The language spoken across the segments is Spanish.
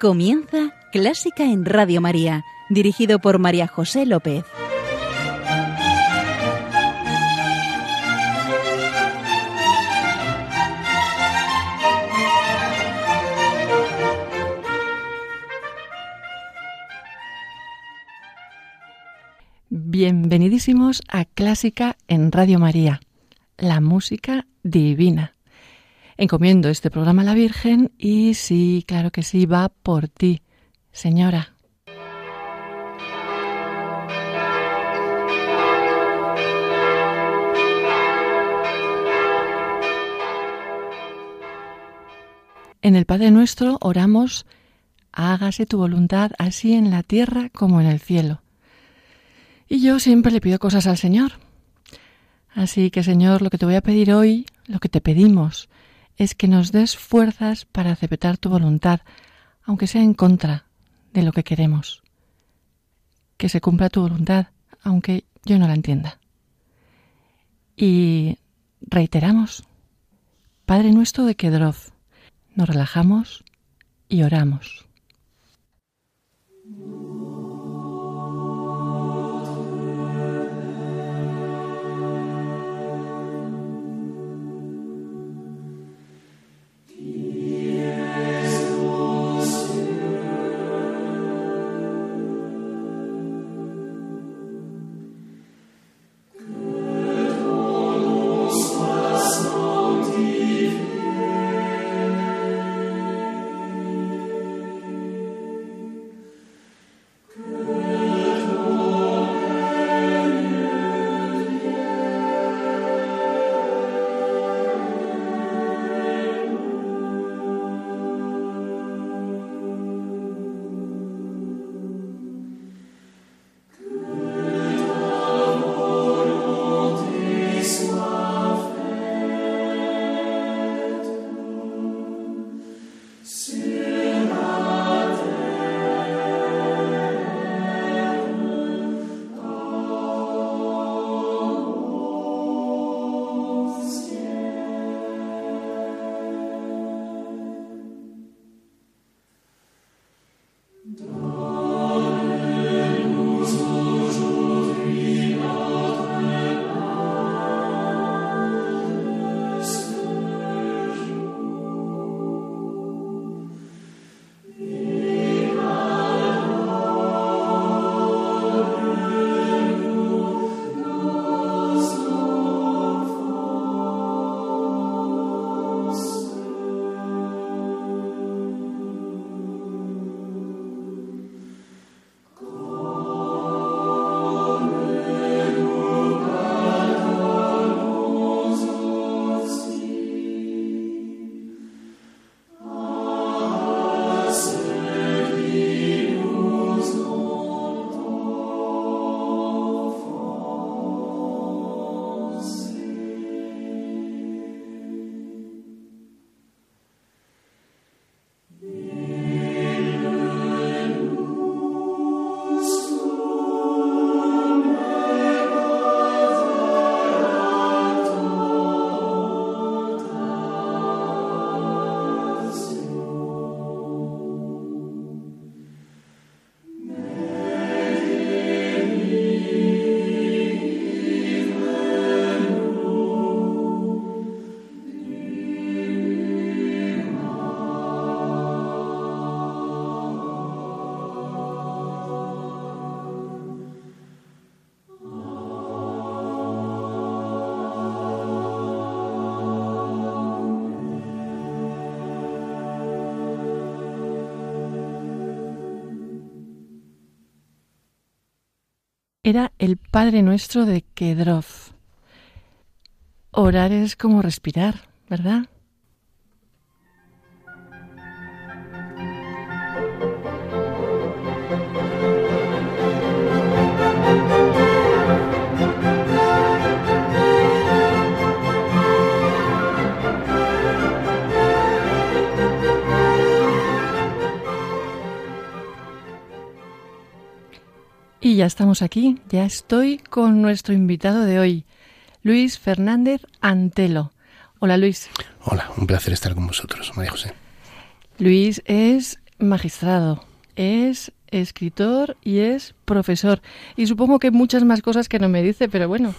Comienza Clásica en Radio María, dirigido por María José López. Bienvenidísimos a Clásica en Radio María, la música divina. Encomiendo este programa a la Virgen y sí, claro que sí, va por ti, señora. En el Padre Nuestro oramos, hágase tu voluntad así en la tierra como en el cielo. Y yo siempre le pido cosas al Señor. Así que Señor, lo que te voy a pedir hoy, lo que te pedimos, es que nos des fuerzas para aceptar tu voluntad, aunque sea en contra de lo que queremos. Que se cumpla tu voluntad, aunque yo no la entienda. Y reiteramos, Padre nuestro de Kedroz, nos relajamos y oramos. El Padre Nuestro de Kedroz. Orar es como respirar, ¿verdad? Estamos aquí, ya estoy con nuestro invitado de hoy, Luis Fernández Antelo. Hola Luis. Hola, un placer estar con vosotros, María José. Luis es magistrado, es escritor y es profesor. Y supongo que muchas más cosas que no me dice, pero bueno.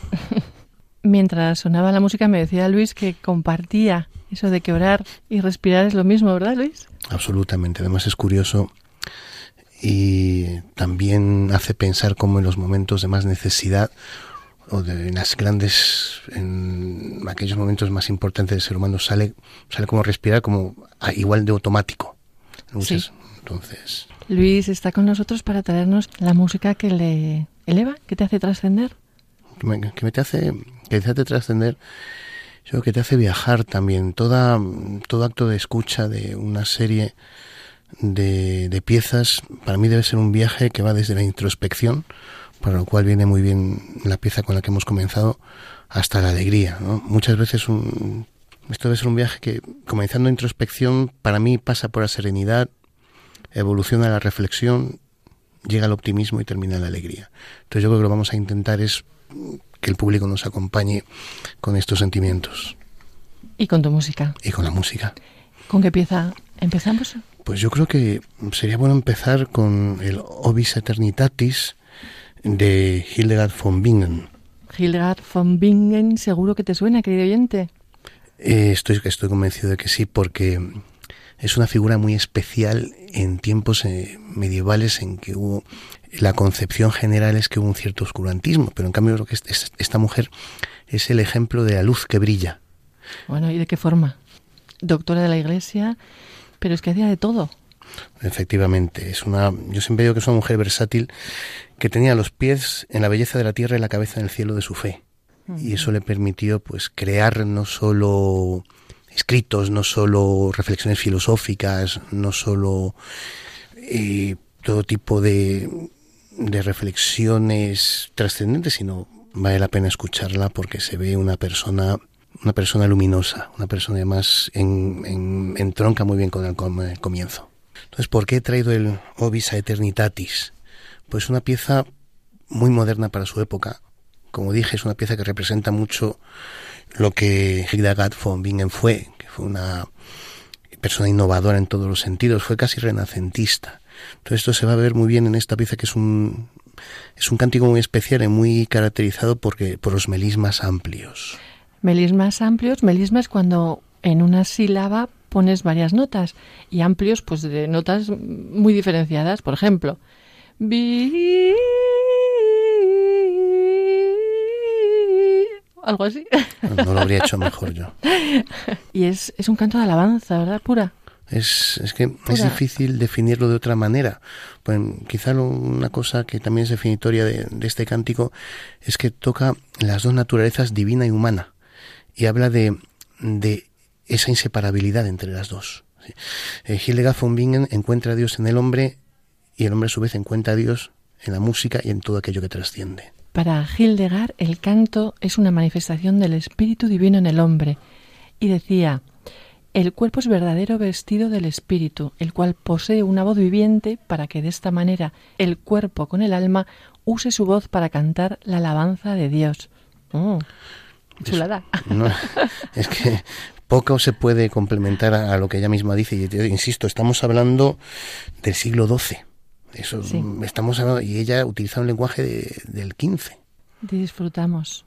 Mientras sonaba la música me decía Luis que compartía eso de que orar y respirar es lo mismo, ¿verdad Luis? Absolutamente. Además es curioso y también hace pensar cómo en los momentos de más necesidad o de, en las grandes, en aquellos momentos más importantes del ser humano sale, sale como respirar como igual de automático. Entonces. Luis está con nosotros para traernos la música que le eleva, que te hace trascender. Que me, te hace, que te hace trascender, yo que te hace viajar también. Toda, todo acto de escucha de una serie de, de piezas, para mí debe ser un viaje que va desde la introspección, para lo cual viene muy bien la pieza con la que hemos comenzado, hasta la alegría. Muchas veces un, esto debe ser un viaje que, comenzando introspección, para mí pasa por la serenidad, evoluciona la reflexión, llega al optimismo y termina en la alegría. Entonces yo creo que lo que vamos a intentar es que el público nos acompañe con estos sentimientos. Y con tu música. Y con la música. ¿Con qué pieza empezamos? Pues yo creo que sería bueno empezar con el Obis Eternitatis de Hildegard von Bingen. Hildegard von Bingen, seguro que te suena, querido oyente. Eh, estoy, estoy convencido de que sí, porque es una figura muy especial en tiempos eh, medievales en que hubo la concepción general es que hubo un cierto oscurantismo, pero en cambio lo que esta mujer es el ejemplo de la luz que brilla. Bueno, ¿y de qué forma? Doctora de la Iglesia, pero es que hacía de todo. Efectivamente, es una yo siempre digo que es una mujer versátil que tenía los pies en la belleza de la tierra y la cabeza en el cielo de su fe. Y eso le permitió pues crear no solo escritos, no solo reflexiones filosóficas, no solo eh, todo tipo de, de reflexiones trascendentes, sino vale la pena escucharla porque se ve una persona una persona luminosa, una persona además en, en, entronca muy bien con el, el, comienzo. Entonces, ¿por qué he traído el Obis Eternitatis? Pues una pieza muy moderna para su época. Como dije, es una pieza que representa mucho lo que Hildegard von Bingen fue, que fue una persona innovadora en todos los sentidos, fue casi renacentista. Entonces esto se va a ver muy bien en esta pieza que es un es un cántico muy especial y muy caracterizado porque, por los melismas amplios. Melismas amplios, melismas cuando en una sílaba pones varias notas y amplios pues de notas muy diferenciadas, por ejemplo, algo así. No, lo habría hecho mejor yo. Y es, es un canto de alabanza, ¿verdad? Pura. Es, es que es difícil definirlo de otra manera. Pues, quizá una cosa que también es definitoria de, este cántico es que toca las dos naturalezas divina y humana y habla de, de esa inseparabilidad entre las dos. Eh, Hildegard von Bingen encuentra a Dios en el hombre y el hombre a su vez encuentra a Dios en la música y en todo aquello que trasciende. Para Hildegard, el canto es una manifestación del Espíritu Divino en el hombre. Y decía, el cuerpo es verdadero vestido del Espíritu, el cual posee una voz viviente para que de esta manera el cuerpo con el alma use su voz para cantar la alabanza de Dios. Oh, chulada. Es, que poco se puede complementar a, lo que ella misma dice. Y insisto, estamos hablando del siglo XII. Eso estamos hablando, y ella utiliza un lenguaje del XV. Disfrutamos.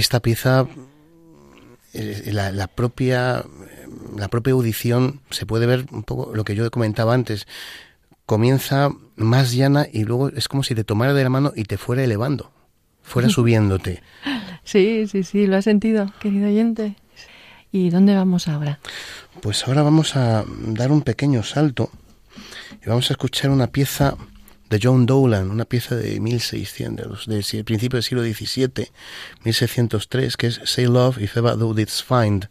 Esta pieza, eh, la, la, propia, la propia audición, se puede ver un poco lo que yo comentaba antes, comienza más llana y luego es como si te tomara de la mano y te fuera elevando, fuera subiéndote. Sí, sí, sí, lo has sentido, querido oyente. ¿Y dónde vamos ahora? Pues ahora vamos a dar un pequeño salto y vamos a escuchar una pieza de John Dowland, una pieza de 1600, del principio del siglo XVII, 1603, que es Say Love If Ever Thou Didst Find.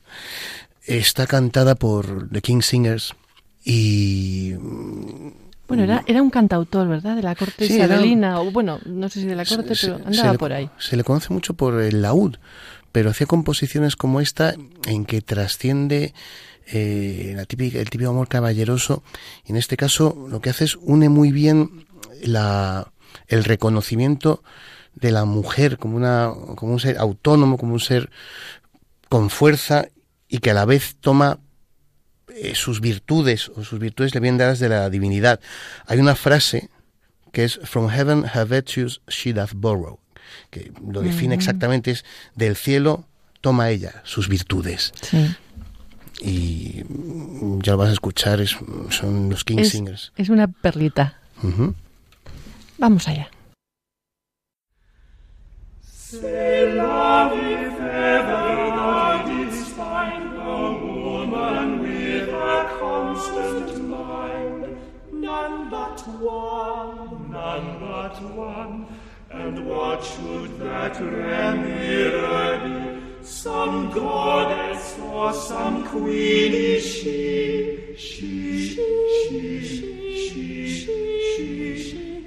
Está cantada por The King Singers y bueno, era, era un cantautor, ¿verdad? De la corte sí, isabelina, o bueno, no sé si de la corte, pero andaba por ahí. Se le conoce mucho por el laúd, pero hacía composiciones como esta en que trasciende eh, la típica, el típico amor caballeroso. Y en este caso lo que hace es une muy bien la, el reconocimiento de la mujer como, una, como un ser autónomo, como un ser con fuerza y que a la vez toma eh, sus virtudes o sus virtudes le vienen dadas de la divinidad. Hay una frase que es From heaven her virtues she doth borrow, que lo define exactamente, es del cielo toma ella sus virtudes. Sí. Y ya lo vas a escuchar, es, son los King es, Singers. Es una perlita. Uh -huh. Vamos allá. none but one, none but one. And what should that remedy be? Some goddess or some queen is she, she, she, she, she, she. she, she, she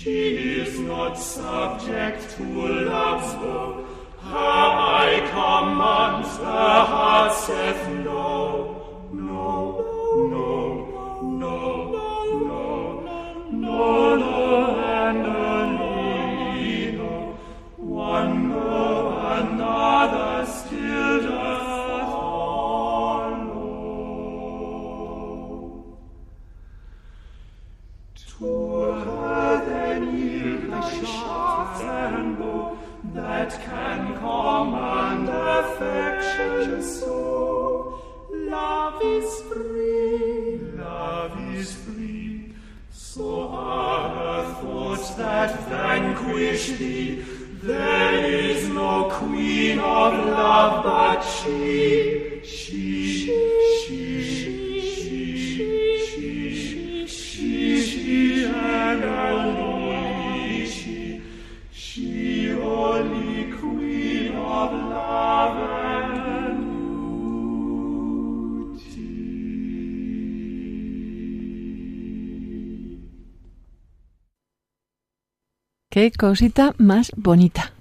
She is not subject to love's bow. Her eye commands, her heart saith no, Qué cosita más bonita.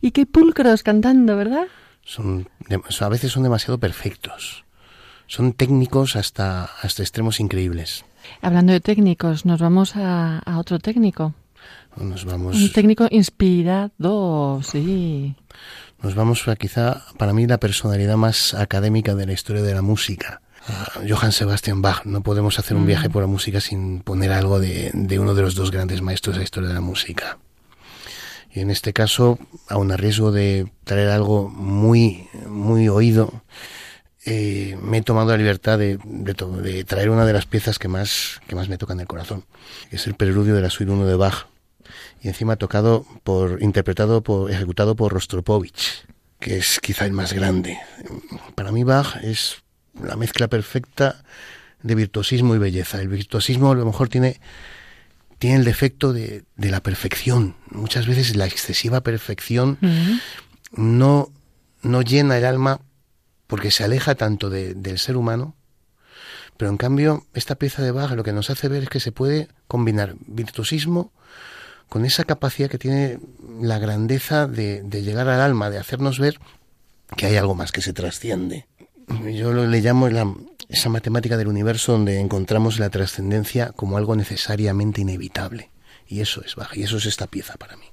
Y qué pulcros cantando, ¿verdad? Son, a veces son demasiado perfectos. Son técnicos hasta, hasta extremos increíbles. Hablando de técnicos, nos vamos a, a otro técnico. Nos vamos. Un técnico inspirado, sí. Nos vamos a quizá, para mí, la personalidad más académica de la historia de la música. A Johann Sebastian Bach. No podemos hacer un viaje por la música sin poner algo de, de uno de los dos grandes maestros de la historia de la música. En este caso, aun a riesgo de traer algo muy, muy oído, eh, me he tomado la libertad de, de, de, traer una de las piezas que más, que más me tocan el corazón, es el preludio de la suite 1 de Bach. Y encima tocado por, interpretado por, ejecutado por Rostropovich, que es quizá el más grande. Para mí Bach es la mezcla perfecta de virtuosismo y belleza. El virtuosismo a lo mejor tiene tiene el defecto de, de, la perfección. Muchas veces la excesiva perfección uh -huh. no, no llena el alma porque se aleja tanto de, del ser humano. Pero en cambio, esta pieza de Bach lo que nos hace ver es que se puede combinar virtuosismo con esa capacidad que tiene la grandeza de, de llegar al alma, de hacernos ver que hay algo más que se trasciende. yo lo, le llamo la, esa matemática del universo donde encontramos la trascendencia como algo necesariamente inevitable. Y eso es Bach, y eso es esta pieza para mí.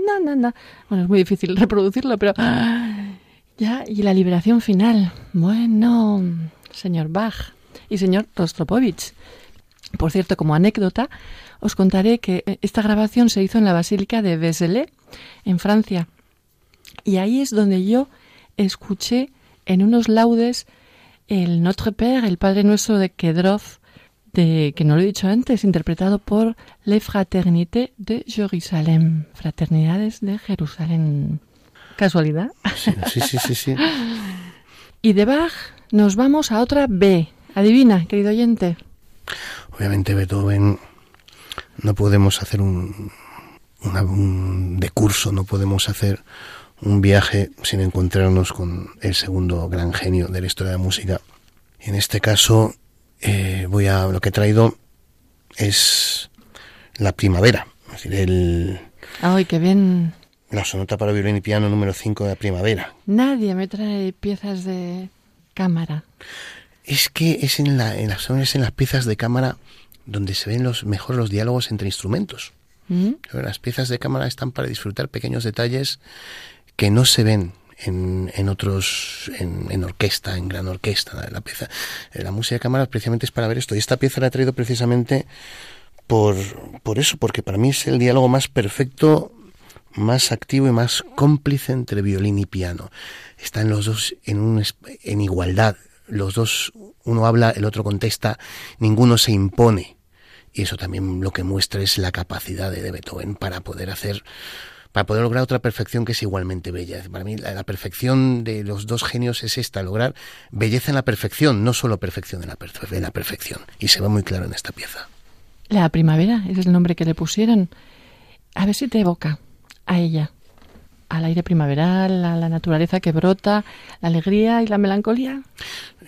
Na, na, na. bueno, es muy difícil reproducirlo, pero ya, y la liberación final. Bueno, señor Bach y señor Rostropovich. Por cierto, como anécdota, os contaré que esta grabación se hizo en la Basílica de Vézelay, en Francia. Y ahí es donde yo escuché en unos laudes el Notre Père, el Padre Nuestro de Kedrov, de, que no lo he dicho antes, interpretado por Les Fraternités de Jerusalén, Fraternidades de Jerusalén. ¿Casualidad? Sí, sí, sí, sí. sí. Y de Bach nos vamos a otra B. Adivina, querido oyente. Obviamente Beethoven no podemos hacer un, una- un de curso, no podemos hacer un viaje sin encontrarnos con el segundo gran genio de la historia de la música. En este caso, eh, voy a lo que he traído es la primavera, es decir, el, Ay, qué bien. la sonata para violín y piano número 5 de la primavera. Nadie me trae piezas de cámara. Es que es en, la, en, las, es en las piezas de cámara donde se ven los mejor los diálogos entre instrumentos. ¿Mm? Las piezas de cámara están para disfrutar pequeños detalles que no se ven en, en otros, en, en orquesta, en gran orquesta. La pieza, la música de cámara precisamente es para ver esto. Y esta pieza la he traído precisamente por, por eso, porque para mí es el diálogo más perfecto, más activo y más cómplice entre violín y piano. Están los dos en, un, en igualdad. Los dos, uno habla, el otro contesta, ninguno se impone. Y eso también lo que muestra es la capacidad de Beethoven para poder hacer, para poder lograr otra perfección que es igualmente bella. Para mí la, la perfección de los dos genios es esta, lograr belleza en la perfección, no solo perfección en la, perfe- en la perfección. Y se ve muy claro en esta pieza. La primavera, ese es el nombre que le pusieron. A ver si te evoca a ella. Al aire primaveral, a la naturaleza que brota, la alegría y la melancolía.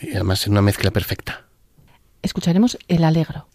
Y además es una mezcla perfecta. Escucharemos el alegro.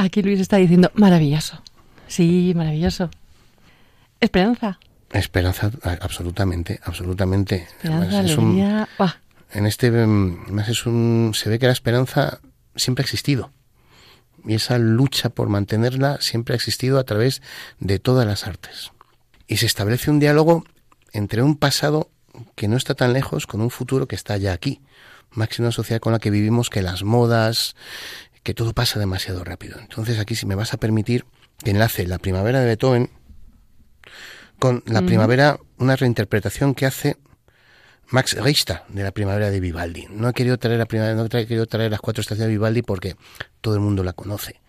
Aquí Luis está diciendo, maravilloso. Sí, maravilloso. Esperanza. Esperanza, absolutamente, absolutamente. Esperanza, Además, es un- alegría. Buah, en este, mm, además es un, se ve que la esperanza siempre ha existido. Y esa lucha por mantenerla siempre ha existido a través de todas las artes. Y se establece un diálogo entre un pasado que no está tan lejos con un futuro que está ya aquí. Máxima sociedad con la que vivimos que las modas, que todo pasa demasiado rápido. Entonces aquí si me vas a permitir que enlace la primavera de Beethoven con la primavera, una reinterpretación que hace Max Richter de la primavera de Vivaldi. No he querido traer la primavera, no he querido traer las cuatro estaciones de Vivaldi porque todo el mundo la conoce.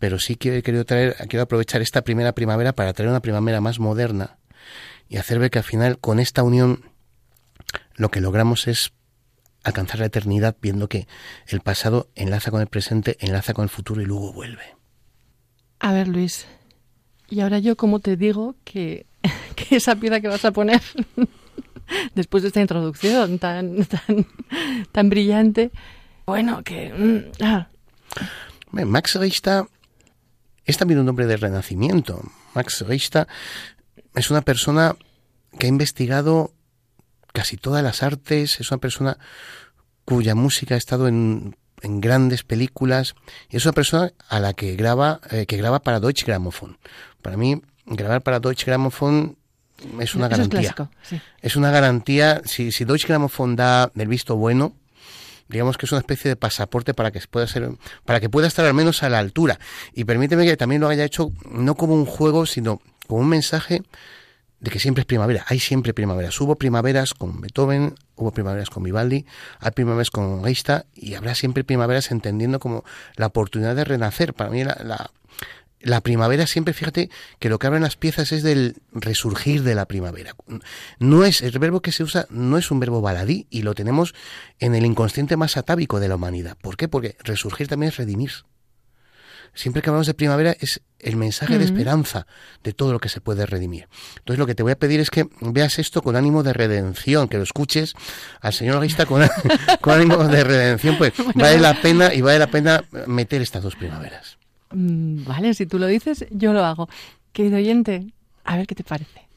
Pero sí que he querido traer, quiero aprovechar esta primera primavera para traer una primavera más moderna y hacer ver que al final con esta unión lo que logramos es alcanzar la eternidad viendo que el pasado enlaza con el presente, enlaza con el futuro y luego vuelve. A ver, Luis. Y ahora yo, ¿cómo te digo que, que esa pieza que vas a poner, después de esta introducción tan, tan, tan brillante, bueno, que... mm, ah, Max Richter es también un hombre del Renacimiento. Max Richter es una persona que ha investigado casi todas las artes, es una persona cuya música ha estado en, en grandes películas y es una persona a la que graba eh, que graba para Deutsche Grammophon. Para mí grabar para Deutsche Grammophon es una eso es garantía. clásico, sí. Es una garantía, si, si Deutsche Grammophon da el visto bueno, digamos que es una especie de pasaporte para que pueda ser, para que pueda estar al menos a la altura. Y permíteme que también lo haya hecho no como un juego, sino como un mensaje de que siempre es primavera. Hay siempre primaveras. Hubo primaveras con Beethoven, hubo primaveras con Vivaldi, hay primaveras con Richter y habrá siempre primaveras entendiendo como la oportunidad de renacer. Para mí la, la, la primavera siempre, fíjate, que lo que hablan las piezas es del resurgir de la primavera. No es, el verbo que se usa no es un verbo baladí y lo tenemos en el inconsciente más atávico de la humanidad. ¿Por qué? Porque resurgir también es redimir. Siempre que hablamos de primavera es el mensaje de esperanza de todo lo que se puede redimir. Entonces lo que te voy a pedir es que veas esto con ánimo de redención, que lo escuches al señor Guista con, con ánimo de redención, pues vale la pena y vale la pena meter estas dos primaveras. Mm, Vale, si tú lo dices, yo lo hago. Querido oyente, a ver qué te parece.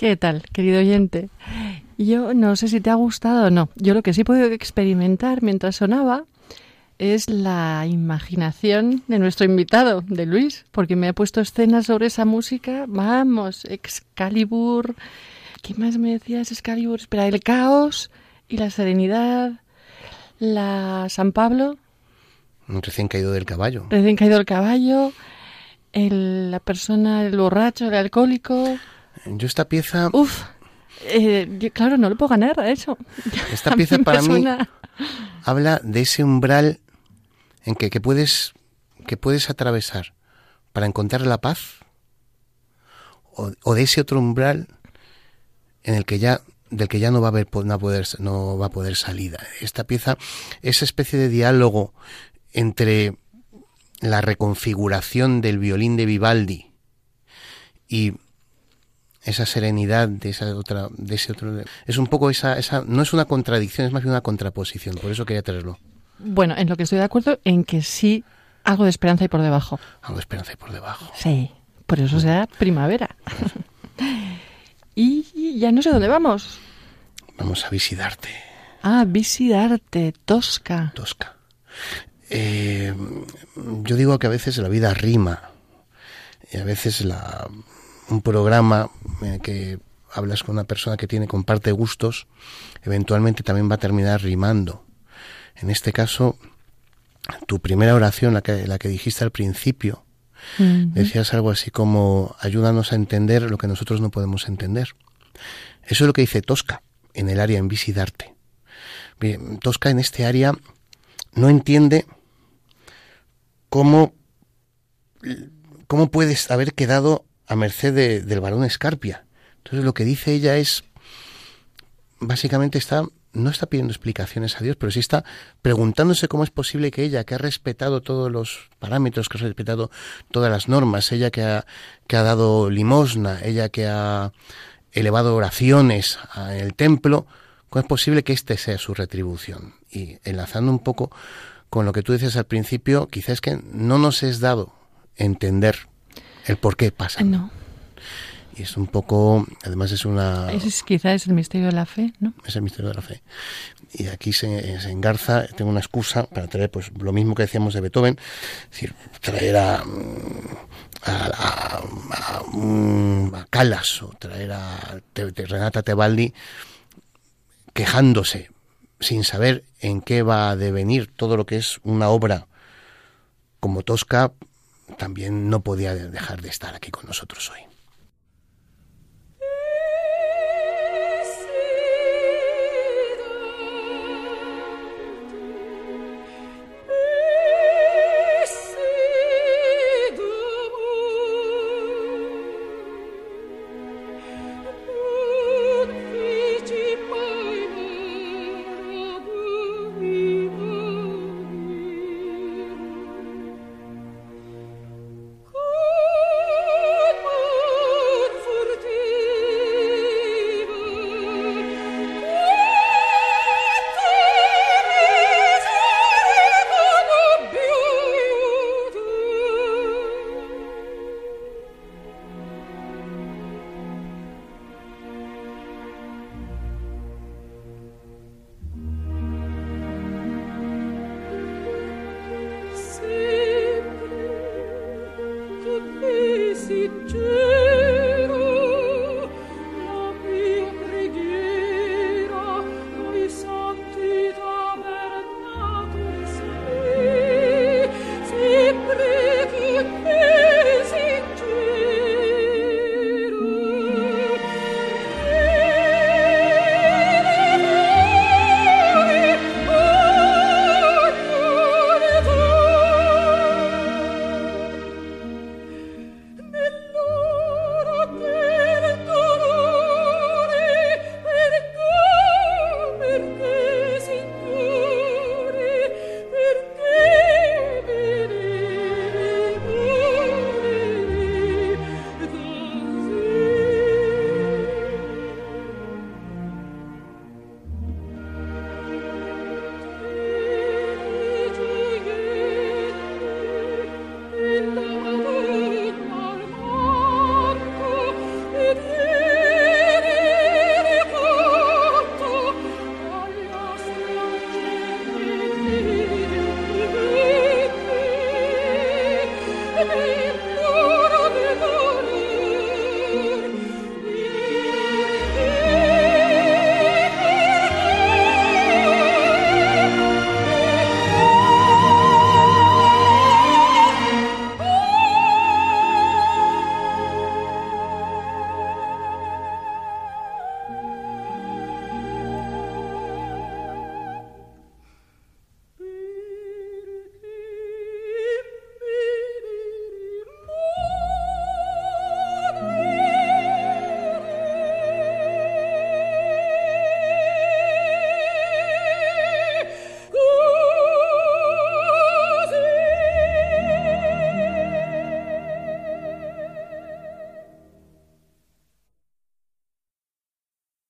¿Qué tal, querido oyente? Yo no sé si te ha gustado o no. Yo lo que sí he podido experimentar mientras sonaba es la imaginación de nuestro invitado, de Luis, porque me ha puesto escenas sobre esa música. Vamos, Excalibur. ¿Qué más me decías, Excalibur? Espera, el caos y la serenidad. La San Pablo. Recién caído del caballo. Recién caído del caballo. El, la persona, el borracho, el alcohólico. Yo esta pieza... Uf, eh, yo, claro, no le puedo ganar a eso. Esta A pieza para mí habla de ese umbral en que, que puedes que puedes atravesar para encontrar la paz o, o de ese otro umbral en el que ya del que ya no va a haber no va a poder no va a poder salida esta pieza esa especie de diálogo entre la reconfiguración del violín de Vivaldi y esa serenidad de esa otra de ese otro es un poco esa esa no es una contradicción es más bien una contraposición por eso quería traerlo Bueno, en lo que estoy de acuerdo en que sí algo de esperanza hay por debajo. algo de esperanza ahí por debajo Sí, por eso será primavera. y ya no sé dónde vamos. vamos a visitarte Ah, visitarte, Tosca. Tosca Eh, yo digo que a veces la vida rima y a veces la un programa el que hablas con una persona que tiene comparte gustos eventualmente también va a terminar rimando en este caso tu primera oración la que la que dijiste al principio decías algo así como ayúdanos a entender lo que nosotros no podemos entender. Eso es lo que dice Tosca en el área en Visidarte. Bien, Tosca en este área no entiende cómo, cómo puedes haber quedado a merced de- del varón Escarpia. Entonces lo que dice ella es, básicamente está, no está pidiendo explicaciones a Dios, pero sí está preguntándose cómo es posible que ella, que ha respetado todos los parámetros, que ha respetado todas las normas, ella que ha, que ha dado limosna, ella que ha elevado oraciones en el templo, ¿cómo es posible que este sea su retribución? Y enlazando un poco con lo que tú dices al principio, quizás que no nos es dado entender el por qué pasa. No, Y es un poco, además es una... es, quizá es el misterio de la fe, ¿no? es el misterio de la fe. Y aquí se, se engarza, tengo una excusa para traer pues lo mismo que decíamos de Beethoven, es decir, traer a, a, a, a, a Callas o traer a Te- Te- Renata Tebaldi quejándose sin saber en qué va a devenir todo lo que es una obra como Tosca, también no podía dejar de estar aquí con nosotros hoy.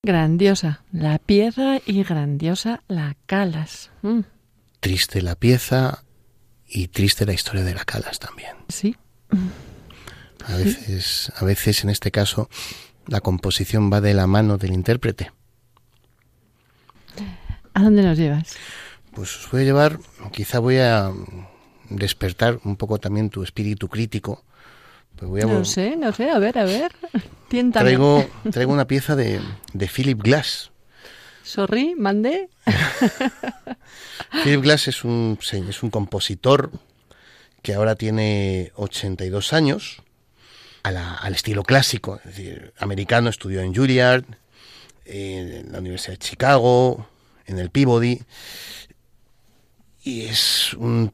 Grandiosa la pieza y grandiosa la Calas. Mm, Triste la pieza y triste la historia de la Calas también. sí. A veces, a veces en este caso, la composición va de la mano del intérprete. ¿A dónde nos llevas? Pues os voy a llevar, quizá voy a despertar un poco también tu espíritu crítico. Pues voy a No sé, no sé. A ver, a ver. Tiéntame. traigo, traigo una pieza de, de Philip Glass. Sorry, mandé. Philip Glass es un, es un compositor que ahora tiene 82 años, a la- al estilo clásico, es decir, americano, estudió en Juilliard, en la Universidad de Chicago, en el Peabody, y es un,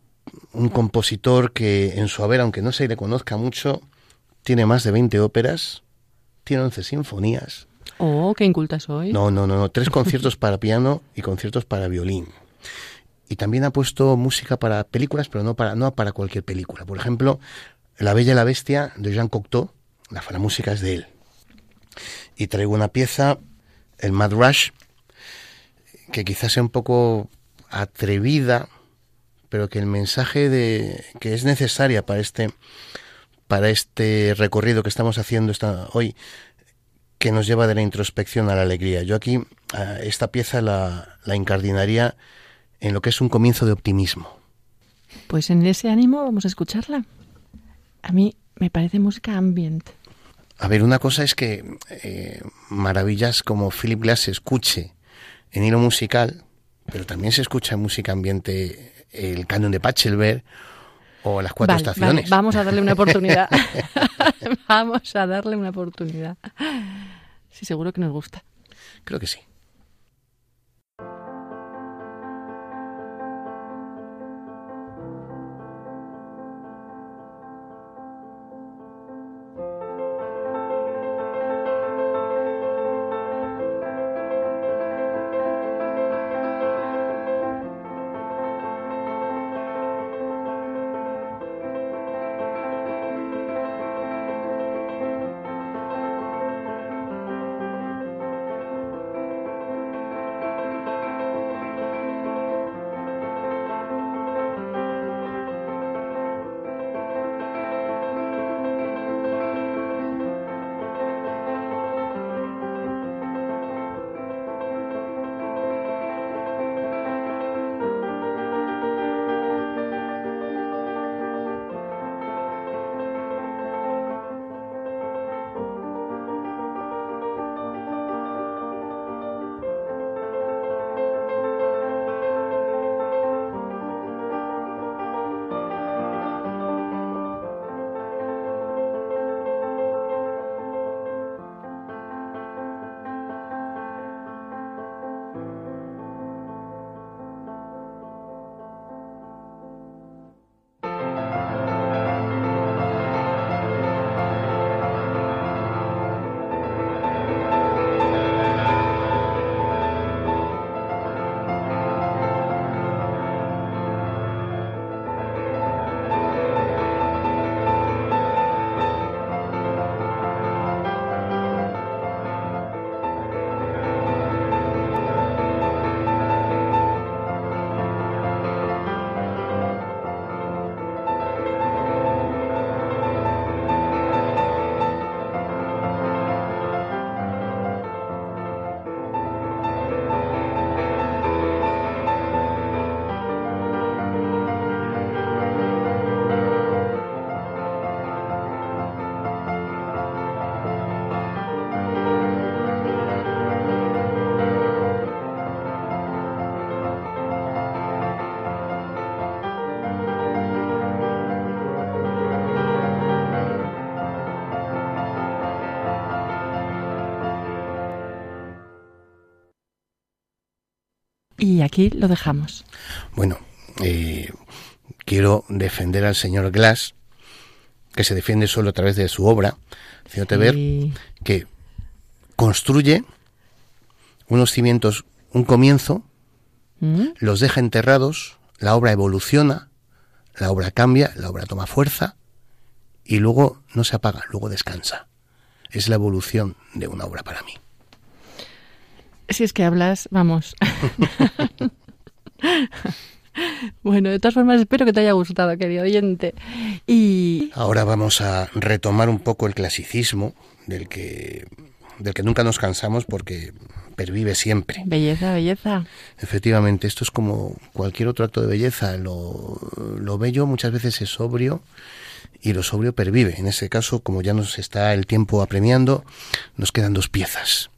un compositor que en su haber, aunque no se le conozca mucho, tiene más de 20 óperas, tiene 11 sinfonías, Oh, qué inculta soy. no, no, no, no. Tres conciertos para piano y conciertos para violín. Y también ha puesto música para películas, pero no para, no para cualquier película. Por ejemplo, La Bella y la Bestia de Jean Cocteau, la, la música es de él. Y traigo una pieza, el Mad Rush, que quizás sea un poco atrevida, pero que el mensaje de que es necesaria para este para este recorrido que estamos haciendo esta, hoy que nos lleva de la introspección a la alegría. Yo aquí esta pieza la, la incardinaría en lo que es un comienzo de optimismo. Pues en ese ánimo vamos a escucharla. A mí me parece música ambient. A ver, una cosa es que eh, maravillas como Philip Glass se escuche en hilo musical, pero también se escucha en música ambiente el canon de Pachelbel o las cuatro Vale, estaciones. vale, vamos a darle una oportunidad. vamos a darle una oportunidad. Sí, seguro que nos gusta. Creo que sí. Aquí lo dejamos. Bueno, eh, quiero defender al señor Glass, que se defiende solo a través de su obra, Y- que construye unos cimientos, un comienzo, ¿Mm? los deja enterrados, la obra evoluciona, la obra cambia, la obra toma fuerza y luego no se apaga, luego descansa. Es la evolución de una obra para mí. Si es que hablas, vamos. bueno, de todas formas, espero que te haya gustado, querido oyente. Y Ahora vamos a retomar un poco el clasicismo del que, del que nunca nos cansamos porque pervive siempre. belleza, belleza. Efectivamente, esto es como cualquier otro acto de belleza. Lo, lo bello muchas veces es sobrio y lo sobrio pervive. En ese caso, como ya nos está el tiempo apremiando, nos quedan dos piezas.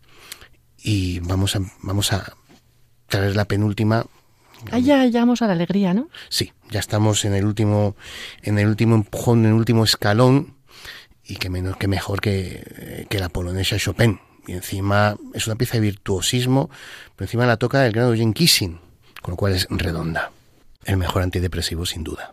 Y vamos a, vamos a traer la penúltima. Ah, ya llegamos a la alegría, ¿no? Sí, ya estamos en el último, en el último empujón, en el último escalón. Y que menos que mejor que, que la polonesa Chopin. Y encima es una pieza de virtuosismo, pero encima la toca el gran Eugene Kissing, con lo cual es redonda. El mejor antidepresivo sin duda.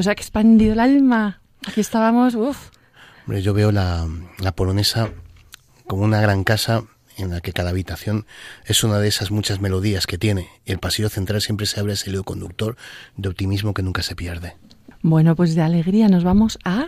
Se os ha expandido el alma. Aquí estábamos, uff. Hombre, yo veo la, la polonesa como una gran casa en la que cada habitación es una de esas muchas melodías que tiene. Y el pasillo central siempre se abre ese hilo conductor de optimismo que nunca se pierde. Bueno, pues de alegría nos vamos a...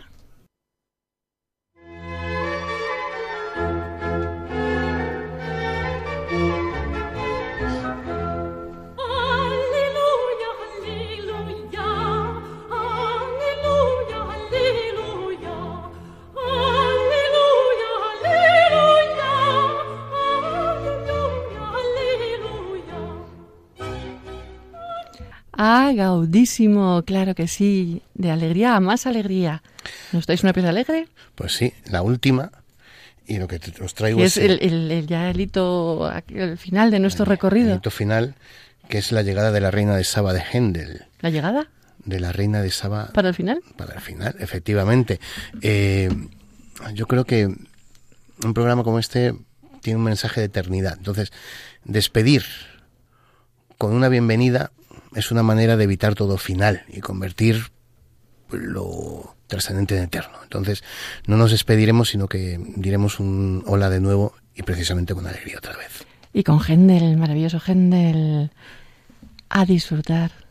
Ah, gaudísimo, claro que sí. De alegría a más alegría. ¿Nos dais una pieza alegre? Pues sí, la última. Y lo que te- os traigo es es el, el- el- ya el hito, el final de nuestro el recorrido. hito final, que es la llegada de la reina de Saba de Händel. ¿La llegada? De la reina de Saba ¿Para el final? para el final, efectivamente. Eh, yo creo que un programa como este tiene un mensaje de eternidad. Entonces, despedir con una bienvenida es una manera de evitar todo final y convertir lo trascendente en eterno. Entonces, no nos despediremos, sino que diremos un hola de nuevo y precisamente con alegría otra vez. Y con Händel, el maravilloso Händel, a disfrutar.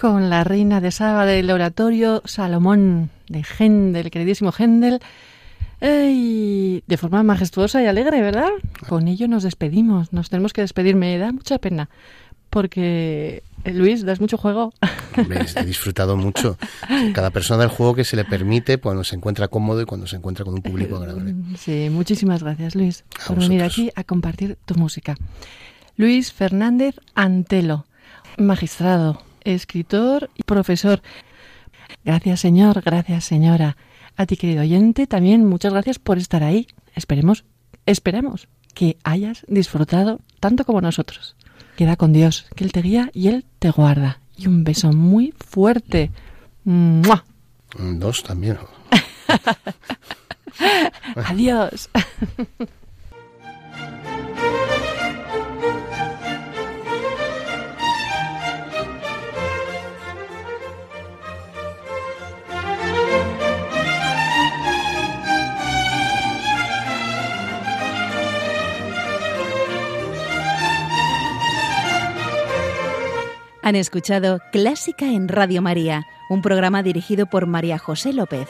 Con la reina de Saba del oratorio Salomón de Händel, queridísimo Händel. ¡Ey! De forma majestuosa y alegre, ¿verdad? Con ello nos despedimos, nos tenemos que despedir. Me da mucha pena, porque eh, Luis, das mucho juego. He disfrutado mucho. Cada persona del juego que se le permite cuando se encuentra cómodo y cuando se encuentra con un público agradable. Sí, muchísimas gracias, Luis, A por venir aquí a compartir tu música. Luis Fernández Antelo, magistrado, escritor y profesor. Gracias, señor, gracias, señora. A ti, querido oyente, también muchas gracias por estar ahí. Esperemos, esperamos que hayas disfrutado tanto como nosotros. Queda con Dios, que Él te guía y Él te guarda. Y un beso muy fuerte. ¡Mua! Dos también. Adiós. Han escuchado Clásica en Radio María, un programa dirigido por María José López.